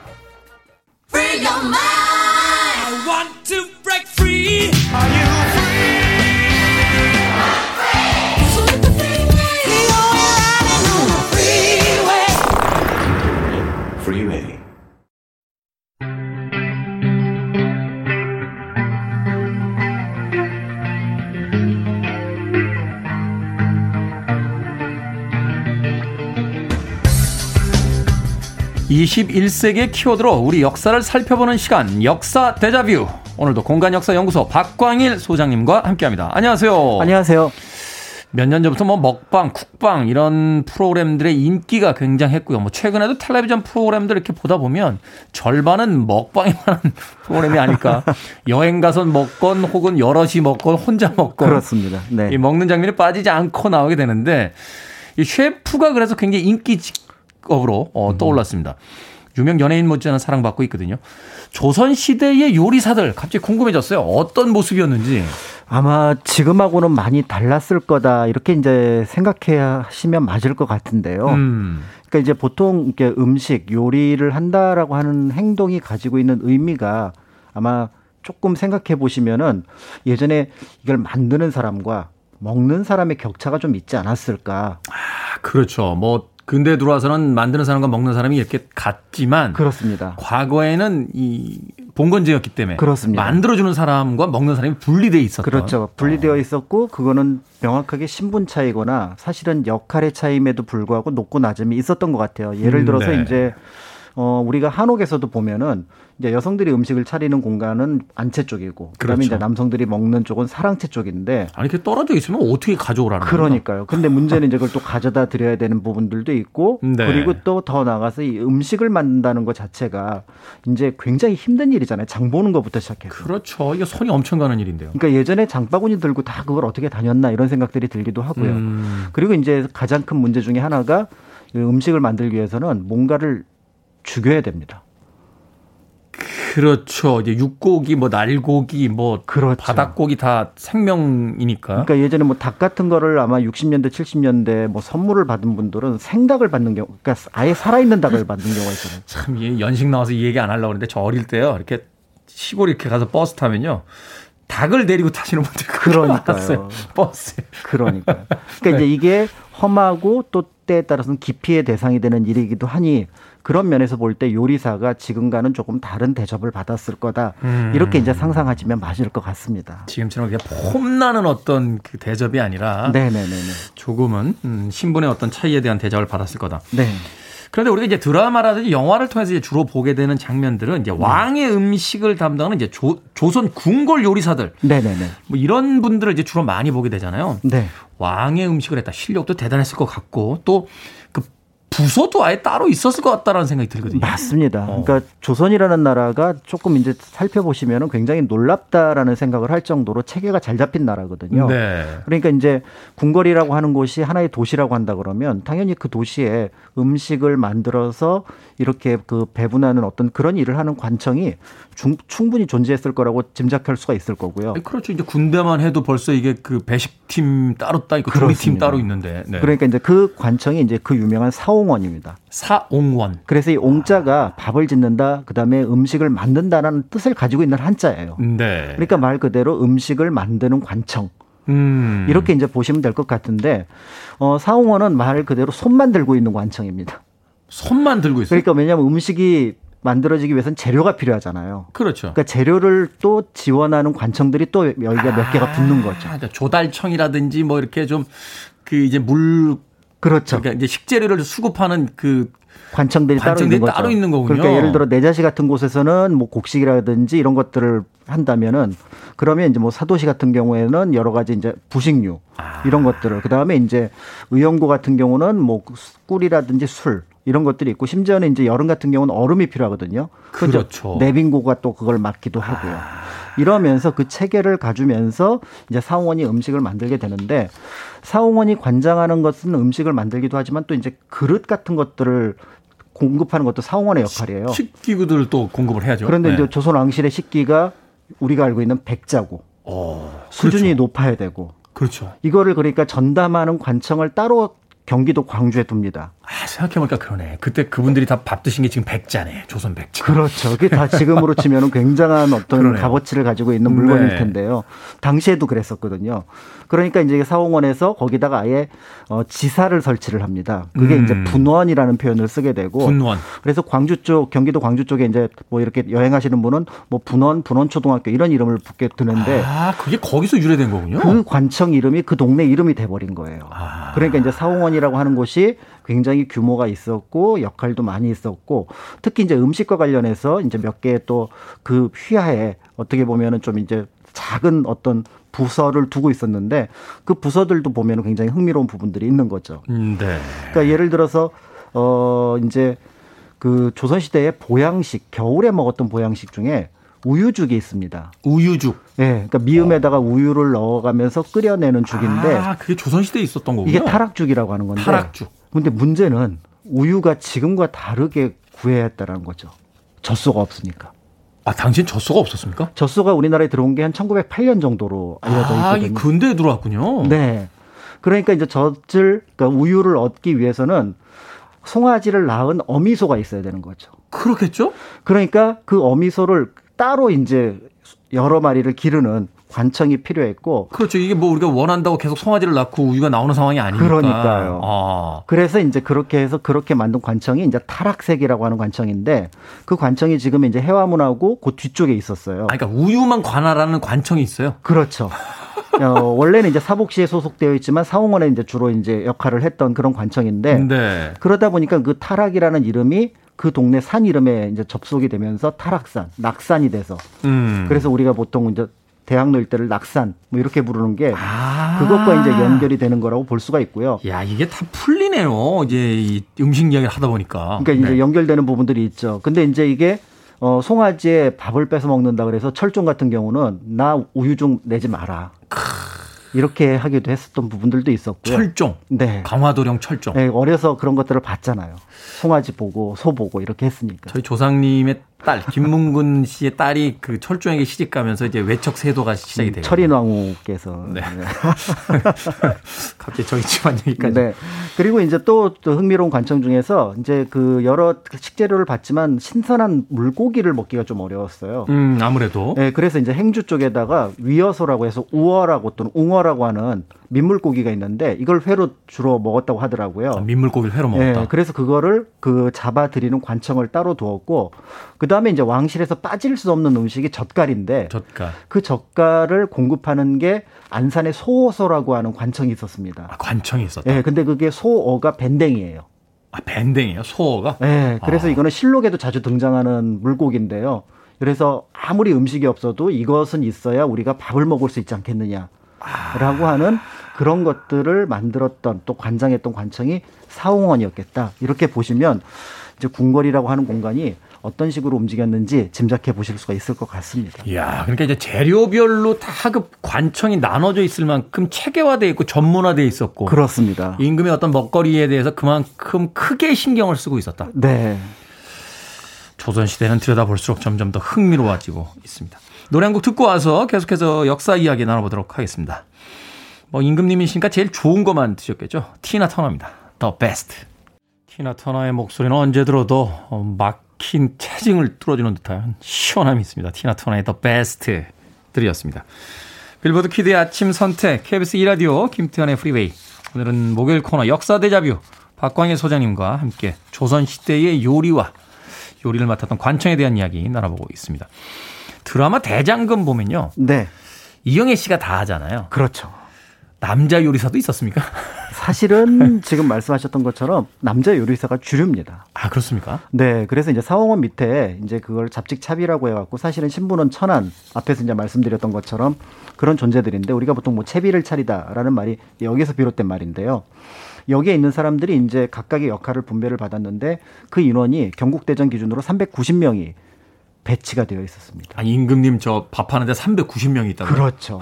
21세기의 키워드로 우리 역사를 살펴보는 시간 역사 대자뷰 오늘도 공간역사연구소 박광일 소장님과 함께합니다. 안녕하세요. 안녕하세요. 몇 년 전부터 뭐 먹방, 쿡방 이런 프로그램들의 인기가 굉장했고요. 뭐 최근에도 텔레비전 프로그램들 이렇게 보다 보면 절반은 먹방에 관한 프로그램이 아닐까. 여행 가서 먹건 혹은 여럿이 먹건 혼자 먹건 그렇습니다. 네. 이 먹는 장면이 빠지지 않고 나오게 되는데 이 셰프가 그래서 굉장히 인기 직 업으로 어, 떠올랐습니다. 유명 연예인 못지않은 사랑받고 있거든요. 조선 시대의 요리사들 갑자기 궁금해졌어요. 어떤 모습이었는지. 아마 지금하고는 많이 달랐을 거다 이렇게 이제 생각해 하시면 맞을 것 같은데요. 음. 그러니까 이제 보통 이렇게 음식 요리를 한다라고 하는 행동이 가지고 있는 의미가 아마 조금 생각해 보시면은 예전에 이걸 만드는 사람과 먹는 사람의 격차가 좀 있지 않았을까. 아, 그렇죠. 뭐 근대 들어와서는 만드는 사람과 먹는 사람이 이렇게 같지만 그렇습니다. 과거에는 이 봉건제였기 때문에 그렇습니다. 만들어주는 사람과 먹는 사람이 분리돼 있었던 그렇죠. 분리되어 있었고 그거는 명확하게 신분 차이거나 사실은 역할의 차이임에도 불구하고 높고 낮음이 있었던 것 같아요. 예를 음, 들어서 네. 이제 어 우리가 한옥에서도 보면은 이제 여성들이 음식을 차리는 공간은 안채 쪽이고 그다음에 그렇죠. 이제 남성들이 먹는 쪽은 사랑채 쪽인데 아니 이렇게 떨어져 있으면 어떻게 가져오라는? 그러니까요. 근데 문제는 이제 그걸 또 가져다 드려야 되는 부분들도 있고 네. 그리고 또 더 나가서 이 음식을 만든다는 것 자체가 이제 굉장히 힘든 일이잖아요. 장 보는 것부터 시작해서. 그렇죠. 이게 손이 엄청 가는 일인데요. 그러니까 예전에 장바구니 들고 다 그걸 어떻게 다녔나 이런 생각들이 들기도 하고요. 음. 그리고 이제 가장 큰 문제 중에 하나가 이 음식을 만들기 위해서는 뭔가를 죽여야 됩니다. 그렇죠. 이제 육고기, 뭐 날고기, 뭐 그렇죠. 바닥고기 다 생명이니까. 그러니까 예전에 뭐 닭 같은 거를 아마 60년대, 70년대 뭐 선물을 받은 분들은 생닭을 받는 경우, 그러니까 아예 살아있는 닭을 받는 경우가 있잖아요. 참, 이 연식 나와서 이 얘기 안 하려고 그러는데 저 어릴 때요. 이렇게 시골 이렇게 가서 버스 타면요. 닭을 데리고 타시는 그렇게 그러니까요. 버스에. 그러니까. 그러니까 이제 이게 험하고 또 때에 따라서는 기피의 대상이 되는 일이기도 하니 그런 면에서 볼 때 요리사가 지금과는 조금 다른 대접을 받았을 거다. 음. 이렇게 이제 상상하시면 맞을 것 같습니다. 지금처럼 그냥 폼나는 어떤 그 대접이 아니라 네네네네. 조금은 음, 신분의 어떤 차이에 대한 대접을 받았을 거다. 네. 그런데 우리가 이제 드라마라든지 영화를 통해서 이제 주로 보게 되는 장면들은 이제 왕의 음식을 담당하는 이제 조, 조선 궁궐 요리사들 네네네. 뭐 이런 분들을 이제 주로 많이 보게 되잖아요. 네. 왕의 음식을 했다. 실력도 대단했을 것 같고 또그 부서도 아예 따로 있었을 것 같다라는 생각이 들거든요. 맞습니다. 어. 그러니까 조선이라는 나라가 조금 이제 살펴보시면 굉장히 놀랍다라는 생각을 할 정도로 체계가 잘 잡힌 나라거든요. 네. 그러니까 이제 궁궐이라고 하는 곳이 하나의 도시라고 한다 그러면 당연히 그 도시에 음식을 만들어서 이렇게 그 배분하는 어떤 그런 일을 하는 관청이 중, 충분히 존재했을 거라고 짐작할 수가 있을 거고요. 그렇죠. 이제 군대만 해도 벌써 이게 그 배식팀 따로 따 있고 조리팀. 따로 있는데. 네. 그러니까 이제 그 관청이 이제 그 유명한 사홍원입니다. 사옹원. 그래서 이 옹자가 밥을 짓는다, 그 다음에 음식을 만든다라는 뜻을 가지고 있는 한자예요. 네. 그러니까 말 그대로 음식을 만드는 관청. 음. 이렇게 이제 보시면 될 것 같은데, 어, 사홍원은 말 그대로 손만 들고 있는 관청입니다. 손만 들고 있어요. 그러니까 왜냐하면 음식이 만들어지기 위해서는 재료가 필요하잖아요. 그렇죠. 그러니까 재료를 또 지원하는 관청들이 또 여기가 몇 개가 붙는 거죠. 아, 조달청이라든지 뭐 이렇게 좀 그 이제 물 그렇죠. 그러니까 이제 식재료를 수급하는 그 관청들이, 따로 관청들이 있는 거죠. 따로 있는 거군요. 그러니까 예를 들어 내자시 같은 곳에서는 뭐 곡식이라든지 이런 것들을 한다면은 그러면 이제 뭐 사도시 같은 경우에는 여러 가지 이제 부식류 아. 이런 것들을 그 다음에 이제 의용고 같은 경우는 뭐 꿀이라든지 술 이런 것들이 있고 심지어는 이제 여름 같은 경우는 얼음이 필요하거든요. 그렇죠. 내빙고가 또 그걸 맡기도 하고요. 이러면서 그 체계를 가주면서 이제 사홍원이 음식을 만들게 되는데 사홍원이 관장하는 것은 음식을 만들기도 하지만 또 이제 그릇 같은 것들을 공급하는 것도 사홍원의 역할이에요. 식기구들을 또 공급을 해야죠. 그런데 네. 이제 조선 왕실의 식기가 우리가 알고 있는 백자고 어, 수준이 그렇죠. 높아야 되고 그렇죠. 이거를 그러니까 전담하는 관청을 따로 경기도 광주에 둡니다. 아, 생각해보니까 그러네. 그때 그분들이 다 밥 드신 게 지금 백자네. 조선 백자. 그렇죠. 그게 다 지금으로 치면 은 굉장한 어떤 그러네요. 값어치를 가지고 있는 물건일 네. 텐데요. 당시에도 그랬었거든요. 그러니까 이제 사홍원에서 거기다가 아예 어, 지사를 설치를 합니다. 그게 음. 이제 분원이라는 표현을 쓰게 되고 분원. 그래서 광주 쪽 경기도 광주 쪽에 이제 뭐 이렇게 여행하시는 분은 뭐 분원 분원초등학교 이런 이름을 붙게 드는데 아, 그게 거기서 유래된 거군요. 그 관청 이름이 그 동네 이름이 돼버린 거예요. 아. 그러니까 이제 사홍원이라고 하는 곳이 굉장히 규모가 있었고 역할도 많이 있었고 특히 이제 음식과 관련해서 이제 몇 개 또 그 휘하에 어떻게 보면은 좀 이제 작은 어떤 부서를 두고 있었는데 그 부서들도 보면은 굉장히 흥미로운 부분들이 있는 거죠. 음, 네. 그러니까 예를 들어서 어 이제 그 조선 시대의 보양식 겨울에 먹었던 보양식 중에 우유죽이 있습니다. 우유죽. 예, 그러니까 미음에다가 우유를 넣어가면서 끓여내는 죽인데 아, 그게 조선시대에 있었던 거군요. 이게 타락죽이라고 하는 건데. 타락죽. 근데 문제는 우유가 지금과 다르게 구해야 했다라는 거죠. 젖소가 없으니까. 아, 당시엔 젖소가 없었습니까? 젖소가 우리나라에 들어온 게 한 1908년 정도로 알려져 아, 있거든요. 이 근대에 들어왔군요. 네. 그러니까 이제 젖을 그러니까 우유를 얻기 위해서는 송아지를 낳은 어미소가 있어야 되는 거죠. 그렇겠죠? 그러니까 그 어미소를 따로 이제 여러 마리를 기르는 관청이 필요했고 그렇죠. 이게 뭐 우리가 원한다고 계속 송아지를 낳고 우유가 나오는 상황이 아니니까. 그러니까요. 아. 그래서 이제 그렇게 해서 그렇게 만든 관청이 이제 타락색이라고 하는 관청인데 그 관청이 지금 이제 해화문하고 그 뒤쪽에 있었어요. 아, 그러니까 우유만 관할하는 관청이 있어요. 그렇죠. 어, 원래는 이제 사복시에 소속되어 있지만 사홍원에 이제 주로 이제 역할을 했던 그런 관청인데 네. 그러다 보니까 그 타락이라는 이름이 그 동네 산 이름에 이제 접속이 되면서 타락산, 낙산이 돼서 음. 그래서 우리가 보통 이제 대학로 일대를 낙산 뭐 이렇게 부르는 게 아. 그것과 이제 연결이 되는 거라고 볼 수가 있고요. 야, 이게 다 풀리네요. 이제 이 음식 이야기를 하다 보니까. 그러니까 이제 네. 연결되는 부분들이 있죠. 근데 이제 이게 어, 송아지에 밥을 뺏어 먹는다 그래서 철종 같은 경우는 나 우유 좀 내지 마라. 이렇게 하기도 했었던 부분들도 있었고요. 철종. 네. 강화도령 철종. 네, 어려서 그런 것들을 봤잖아요. 송아지 보고 소 보고 이렇게 했으니까. 저희 조상님의 딸 김문근 씨의 딸이 그 철종에게 시집 가면서 이제 외척 세도가 시작이 돼요. 철인왕후께서. 네. 갑자기 저희 집안 얘기까지. 네. 그리고 이제 또, 또 흥미로운 관청 중에서 이제 그 여러 식재료를 봤지만 신선한 물고기를 먹기가 좀 어려웠어요. 음, 아무래도. 네, 그래서 이제 행주 쪽에다가 위어소라고 해서 우어라고 또는 웅어라고 하는 민물고기가 있는데 이걸 회로 주로 먹었다고 하더라고요. 아, 민물고기를 회로 먹었다. 네, 그래서 그거를 그 잡아들이는 관청을 따로 두었고 그 다음에 이제 왕실에서 빠질 수 없는 음식이 젓갈인데 젓갈. 그 젓갈을 공급하는 게 안산의 소호소라고 하는 관청이 있었습니다. 아, 관청이 있었다. 네, 근데 그게 소어가 밴댕이에요. 아, 밴댕이에요. 소어가. 네, 그래서 아. 이거는 실록에도 자주 등장하는 물고기인데요. 그래서 아무리 음식이 없어도 이것은 있어야 우리가 밥을 먹을 수 있지 않겠느냐라고 하는 그런 것들을 만들었던 또 관장했던 관청이 사홍원이었겠다. 이렇게 보시면 이제 궁궐이라고 하는 공간이 어떤 식으로 움직였는지 짐작해 보실 수가 있을 것 같습니다. 이야, 그러니까 이제 재료별로 다 그 관청이 나눠져 있을 만큼 체계화돼 있고 전문화돼 있었고 그렇습니다. 임금의 어떤 먹거리에 대해서 그만큼 크게 신경을 쓰고 있었다. 네. 조선 시대는 들여다볼수록 점점 더 흥미로워지고 있습니다. 노래 한 곡 듣고 와서 계속해서 역사 이야기 나눠보도록 하겠습니다. 뭐 임금님이시니까 제일 좋은 것만 드셨겠죠. 티나 터너입니다. The best. 티나 터너의 목소리는 언제 들어도 어, 막힌 체증을 뚫어주는 듯한 시원함이 있습니다. 티나 터너의 The best 들으셨습니다. 빌보드 키드의 아침 선택, KBS 2라디오, 김태훈의 프리웨이. 오늘은 목요일 코너 역사 데자뷰, 박광일 소장님과 함께 조선시대의 요리와 요리를 맡았던 관청에 대한 이야기 나눠보고 있습니다. 드라마 대장금 보면요. 네. 이영애 씨가 다 하잖아요. 그렇죠. 남자 요리사도 있었습니까? 사실은 지금 말씀하셨던 것처럼 남자 요리사가 주류입니다. 아, 그렇습니까? 네. 그래서 이제 사홍원 밑에 이제 그걸 잡직차비라고 해갖고 사실은 신부는 천안 앞에서 이제 말씀드렸던 것처럼 그런 존재들인데 우리가 보통 뭐 채비를 차리다라는 말이 여기서 비롯된 말인데요. 여기에 있는 사람들이 이제 각각의 역할을 분배를 받았는데 그 인원이 경국대전 기준으로 390명이 배치가 되어 있었습니다. 아, 임금님 저 밥하는데 390명이 있다고요? 그렇죠.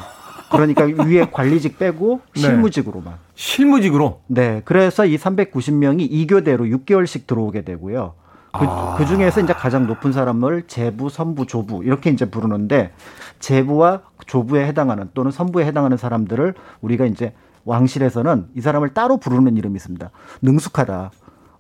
그러니까 위에 관리직 빼고 네. 실무직으로만. 실무직으로? 네. 그래서 이 390명이 2교대로 6개월씩 들어오게 되고요. 그, 아. 그 중에서 이제 가장 높은 사람을 제부, 선부, 조부 이렇게 이제 부르는데 제부와 조부에 해당하는 또는 선부에 해당하는 사람들을 우리가 이제 왕실에서는 이 사람을 따로 부르는 이름이 있습니다. 능숙하다.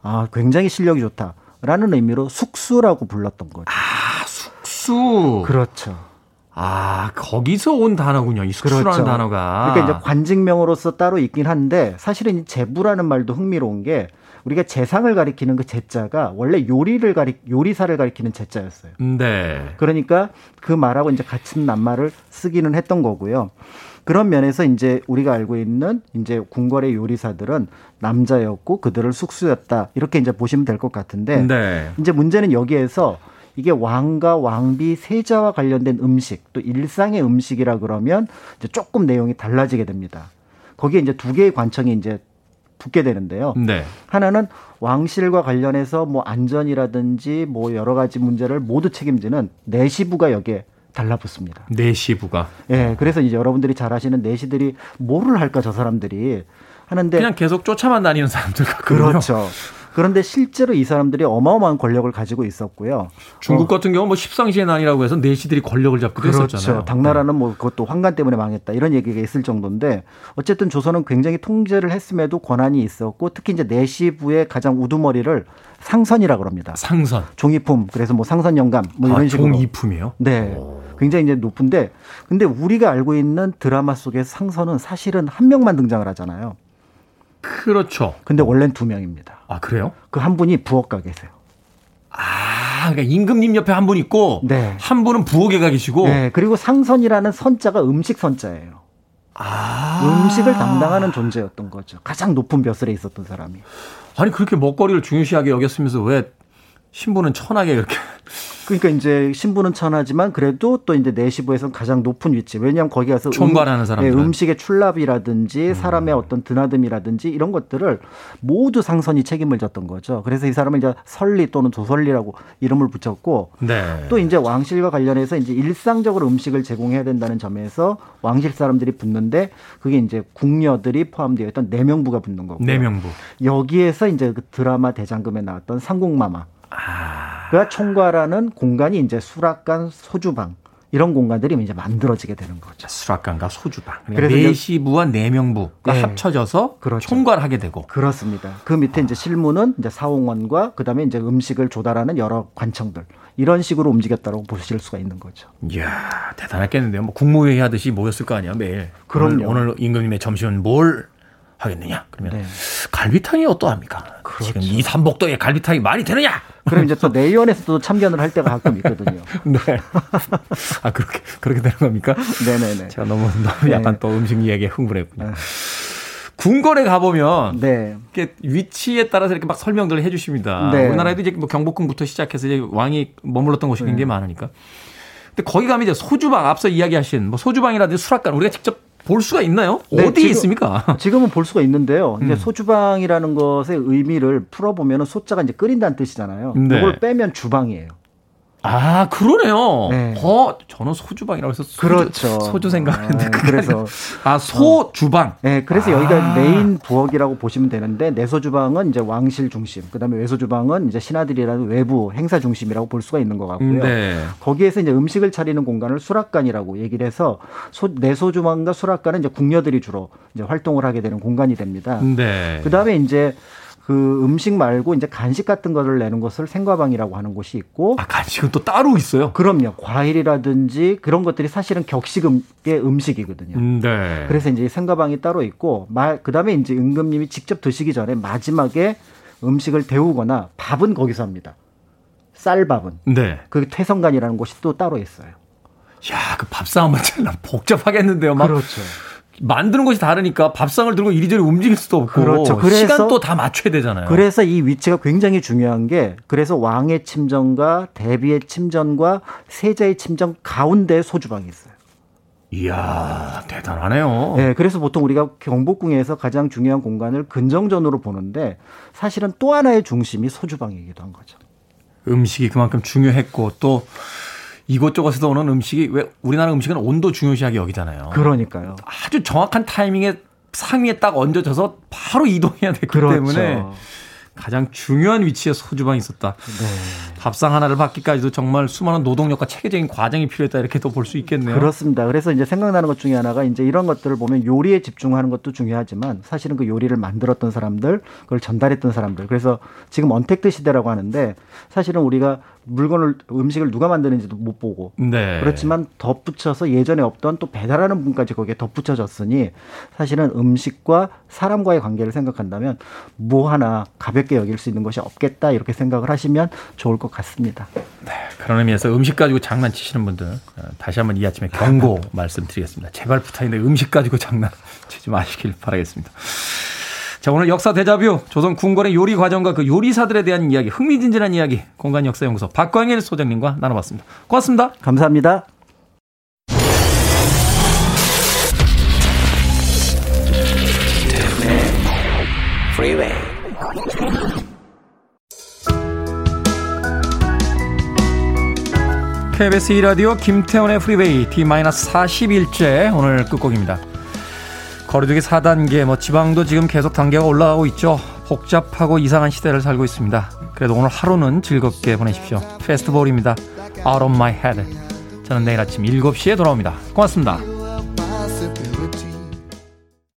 아, 굉장히 실력이 좋다. 라는 의미로 숙수라고 불렀던 거죠. 아, 숙수. 그렇죠. 아, 거기서 온 단어군요. 이 숙수라는 그렇죠. 단어가. 그러니까 이제 관직명으로서 따로 있긴 한데 사실은 이 제부라는 말도 흥미로운 게 우리가 재상을 가리키는 그 제자가 원래 요리를 가리 요리사를 가리키는 제자였어요. 네. 그러니까 그 말하고 이제 같은 낱말을 쓰기는 했던 거고요. 그런 면에서 이제 우리가 알고 있는 이제 궁궐의 요리사들은 남자였고 그들을 숙수였다 이렇게 이제 보시면 될 것 같은데 네. 이제 문제는 여기에서 이게 왕과 왕비 세자와 관련된 음식 또 일상의 음식이라 그러면 이제 조금 내용이 달라지게 됩니다. 거기에 이제 두 개의 관청이 이제 붙게 되는데요. 네. 하나는 왕실과 관련해서 뭐 안전이라든지 뭐 여러 가지 문제를 모두 책임지는 내시부가 여기에 달라붙습니다. 내시부가. 예, 그래서 이제 여러분들이 잘 아시는 내시들이 뭐를 할까 저 사람들이 하는데 그냥 계속 쫓아만 다니는 사람들. 그렇죠. 그런데 실제로 이 사람들이 어마어마한 권력을 가지고 있었고요. 중국 어, 같은 경우 뭐 십상시의 난이라고 해서 내시들이 권력을 잡기도 그렇죠. 했었잖아요. 네. 당나라는 뭐 그것도 환관 때문에 망했다 이런 얘기가 있을 정도인데 어쨌든 조선은 굉장히 통제를 했음에도 권한이 있었고 특히 이제 내시부의 가장 우두머리를 상선이라고 합니다. 상선. 종이품 그래서 뭐 상선 영감 뭐 이런 아, 식으로 종이품이요? 네. 굉장히 이제 높은데 근데 우리가 알고 있는 드라마 속의 상선은 사실은 한 명만 등장을 하잖아요. 그렇죠. 근데 원래는 두 명입니다. 아, 그래요? 그 한 분이 부엌 가 계세요. 아, 그러니까 임금님 옆에 한 분 있고 네. 한 분은 부엌에 가 계시고 네. 그리고 상선이라는 선자가 음식 선자예요. 아. 음식을 담당하는 존재였던 거죠. 가장 높은 벼슬에 있었던 사람이. 아니 그렇게 먹거리를 중요시하게 여겼으면서 왜 신부는 천하게 그렇게 그러니까 이제 신부는 천하지만 그래도 또 이제 내시부에서는 가장 높은 위치. 왜냐하면 거기 가서 총괄하는 사람들은. 음, 식의 출납이라든지 사람의 어떤 드나듦이라든지 이런 것들을 모두 상선이 책임을 졌던 거죠. 그래서 이 사람을 이제 설리 또는 조설리라고 이름을 붙였고 네. 또 이제 왕실과 관련해서 이제 일상적으로 음식을 제공해야 된다는 점에서 왕실 사람들이 붙는데 그게 이제 궁녀들이 포함되어 있던 내명부가 붙는 거고. 내명부. 여기에서 이제 그 드라마 대장금에 나왔던 상궁마마. 아. 가 총괄하는 공간이 이제 수락관, 소주방 이런 공간들이 이제 만들어지게 되는 거죠. 수락관과 소주방. 그러니까 내시부와 내명부가 네. 합쳐져서 그렇죠. 총괄하게 되고. 그렇습니다. 그 밑에 이제 실무는 이제 사홍원과 그다음에 이제 음식을 조달하는 여러 관청들 이런 식으로 움직였다고 보실 수가 있는 거죠. 이야 대단했겠는데요. 뭐 국무회의 하듯이 모였을 거 아니야 매일. 그럼요. 오늘, 오늘 임금님의 점심은 뭘 하겠느냐? 그러면 네. 갈비탕이 어떠합니까? 그렇죠. 지금 이 삼복도에 갈비탕이 말이 되느냐? 그럼 이제 또 내위원회에서도 참견을 할 때가 가끔 있거든요. 네. 아 그렇게 그렇게 되는 겁니까? 네네네. 제가 너무 너무 약간 네. 또 음식 이야기에 흥분했군요. 네. 궁궐에 가보면 네. 이렇게 위치에 따라서 이렇게 막 설명들을 해주십니다. 네. 우리나라에도 이제 뭐 경복궁부터 시작해서 이제 왕이 머물렀던 곳이 굉장히 많으니까. 근데 거기 가면 이제 소주방 앞서 이야기하신 뭐 소주방이라든지 수락관 우리가 직접 볼 수가 있나요? 네, 어디에 지금, 있습니까? 지금은 볼 수가 있는데요. 이제 음. 소주방이라는 것의 의미를 풀어보면 소자가 이제 끓인다는 뜻이잖아요. 네. 이걸 빼면 주방이에요. 아, 그러네요. 네. 어, 저는 소주방이라고 해서 소주, 그렇죠. 소주 생각했는데 아, 그게 그래서 아, 소주방. 네, 그래서 아. 여기가 메인 부엌이라고 보시면 되는데 내소주방은 이제 왕실 중심, 그다음에 외소주방은 이제 신하들이라는 외부 행사 중심이라고 볼 수가 있는 것 같고요. 네. 거기에서 이제 음식을 차리는 공간을 수락관이라고 얘기를 해서 소, 내소주방과 수락관은 이제 궁녀들이 주로 이제 활동을 하게 되는 공간이 됩니다. 네. 그다음에 이제 그 음식 말고 이제 간식 같은 거를 내는 것을 생과방이라고 하는 곳이 있고 아, 간식은 또 따로 있어요? 그럼요. 과일이라든지 그런 것들이 사실은 격식의 음식이거든요. 음, 네. 그래서 이제 생가방이 따로 있고 말 그다음에 이제 임금님이 직접 드시기 전에 마지막에 음식을 데우거나 밥은 거기서 합니다. 쌀밥은 네. 그 퇴성관이라는 곳이 또 따로 있어요. 야, 그 밥상 한번 참 복잡하겠는데요. 막 그렇죠. 만드는 것이 다르니까 밥상을 들고 이리저리 움직일 수도 없고 그렇죠. 그래서- 시간도 다 맞춰야 되잖아요. 그래서 이 위치가 굉장히 중요한 게 그래서 왕의 침전과 대비의 침전과 세자의 침전 가운데 소주방이 있어요. 이야, 대단하네요. 네, 그래서 보통 우리가 경복궁에서 가장 중요한 공간을 근정전으로 보는데 사실은 또 하나의 중심이 소주방이기도 한 거죠. 음식이 그만큼 중요했고 또 이곳저곳에서 오는 음식이 왜 우리나라 음식은 온도 중요시하게 여기잖아요. 그러니까요. 아주 정확한 타이밍에 상위에 딱 얹어져서 바로 이동해야 됐기 그렇죠. 때문에 가장 중요한 위치에 소주방이 있었다. 네. 밥상 하나를 받기까지도 정말 수많은 노동력과 체계적인 과정이 필요했다 이렇게 또 볼 수 있겠네요. 그렇습니다. 그래서 이제 생각나는 것 중에 하나가 이제 이런 것들을 보면 요리에 집중하는 것도 중요하지만 사실은 그 요리를 만들었던 사람들, 그걸 전달했던 사람들. 그래서 지금 언택트 시대라고 하는데 사실은 우리가 물건을 음식을 누가 만드는지도 못 보고 네. 그렇지만 덧붙여서 예전에 없던 또 배달하는 분까지 거기에 덧붙여졌으니 사실은 음식과 사람과의 관계를 생각한다면 뭐 하나 가볍게 여길 수 있는 것이 없겠다 이렇게 생각을 하시면 좋을 것 같습니다. 그런 의미에서 음식 가지고 장난치시는 분들 어, 다시 한번 이 아침에 경고 말씀드리겠습니다. 제발 부탁인데 음식 가지고 장난치지 마시길 바라겠습니다. 자 오늘 역사 데자뷰 조선 궁궐의 요리 과정과 그 요리사들에 대한 이야기 흥미진진한 이야기 공간 역사 연구소 박광일 소장님과 나눠봤습니다. 고맙습니다. 감사합니다. KBS 2라디오 김태훈의 프리웨이 D-41째 오늘 끝곡입니다. 거리두기 4단계 뭐 지방도 지금 계속 단계가 올라가고 있죠. 복잡하고 이상한 시대를 살고 있습니다. 그래도 오늘 하루는 즐겁게 보내십시오. 페스티벌입니다. Out of my head. 저는 내일 아침 7시에 돌아옵니다. 고맙습니다.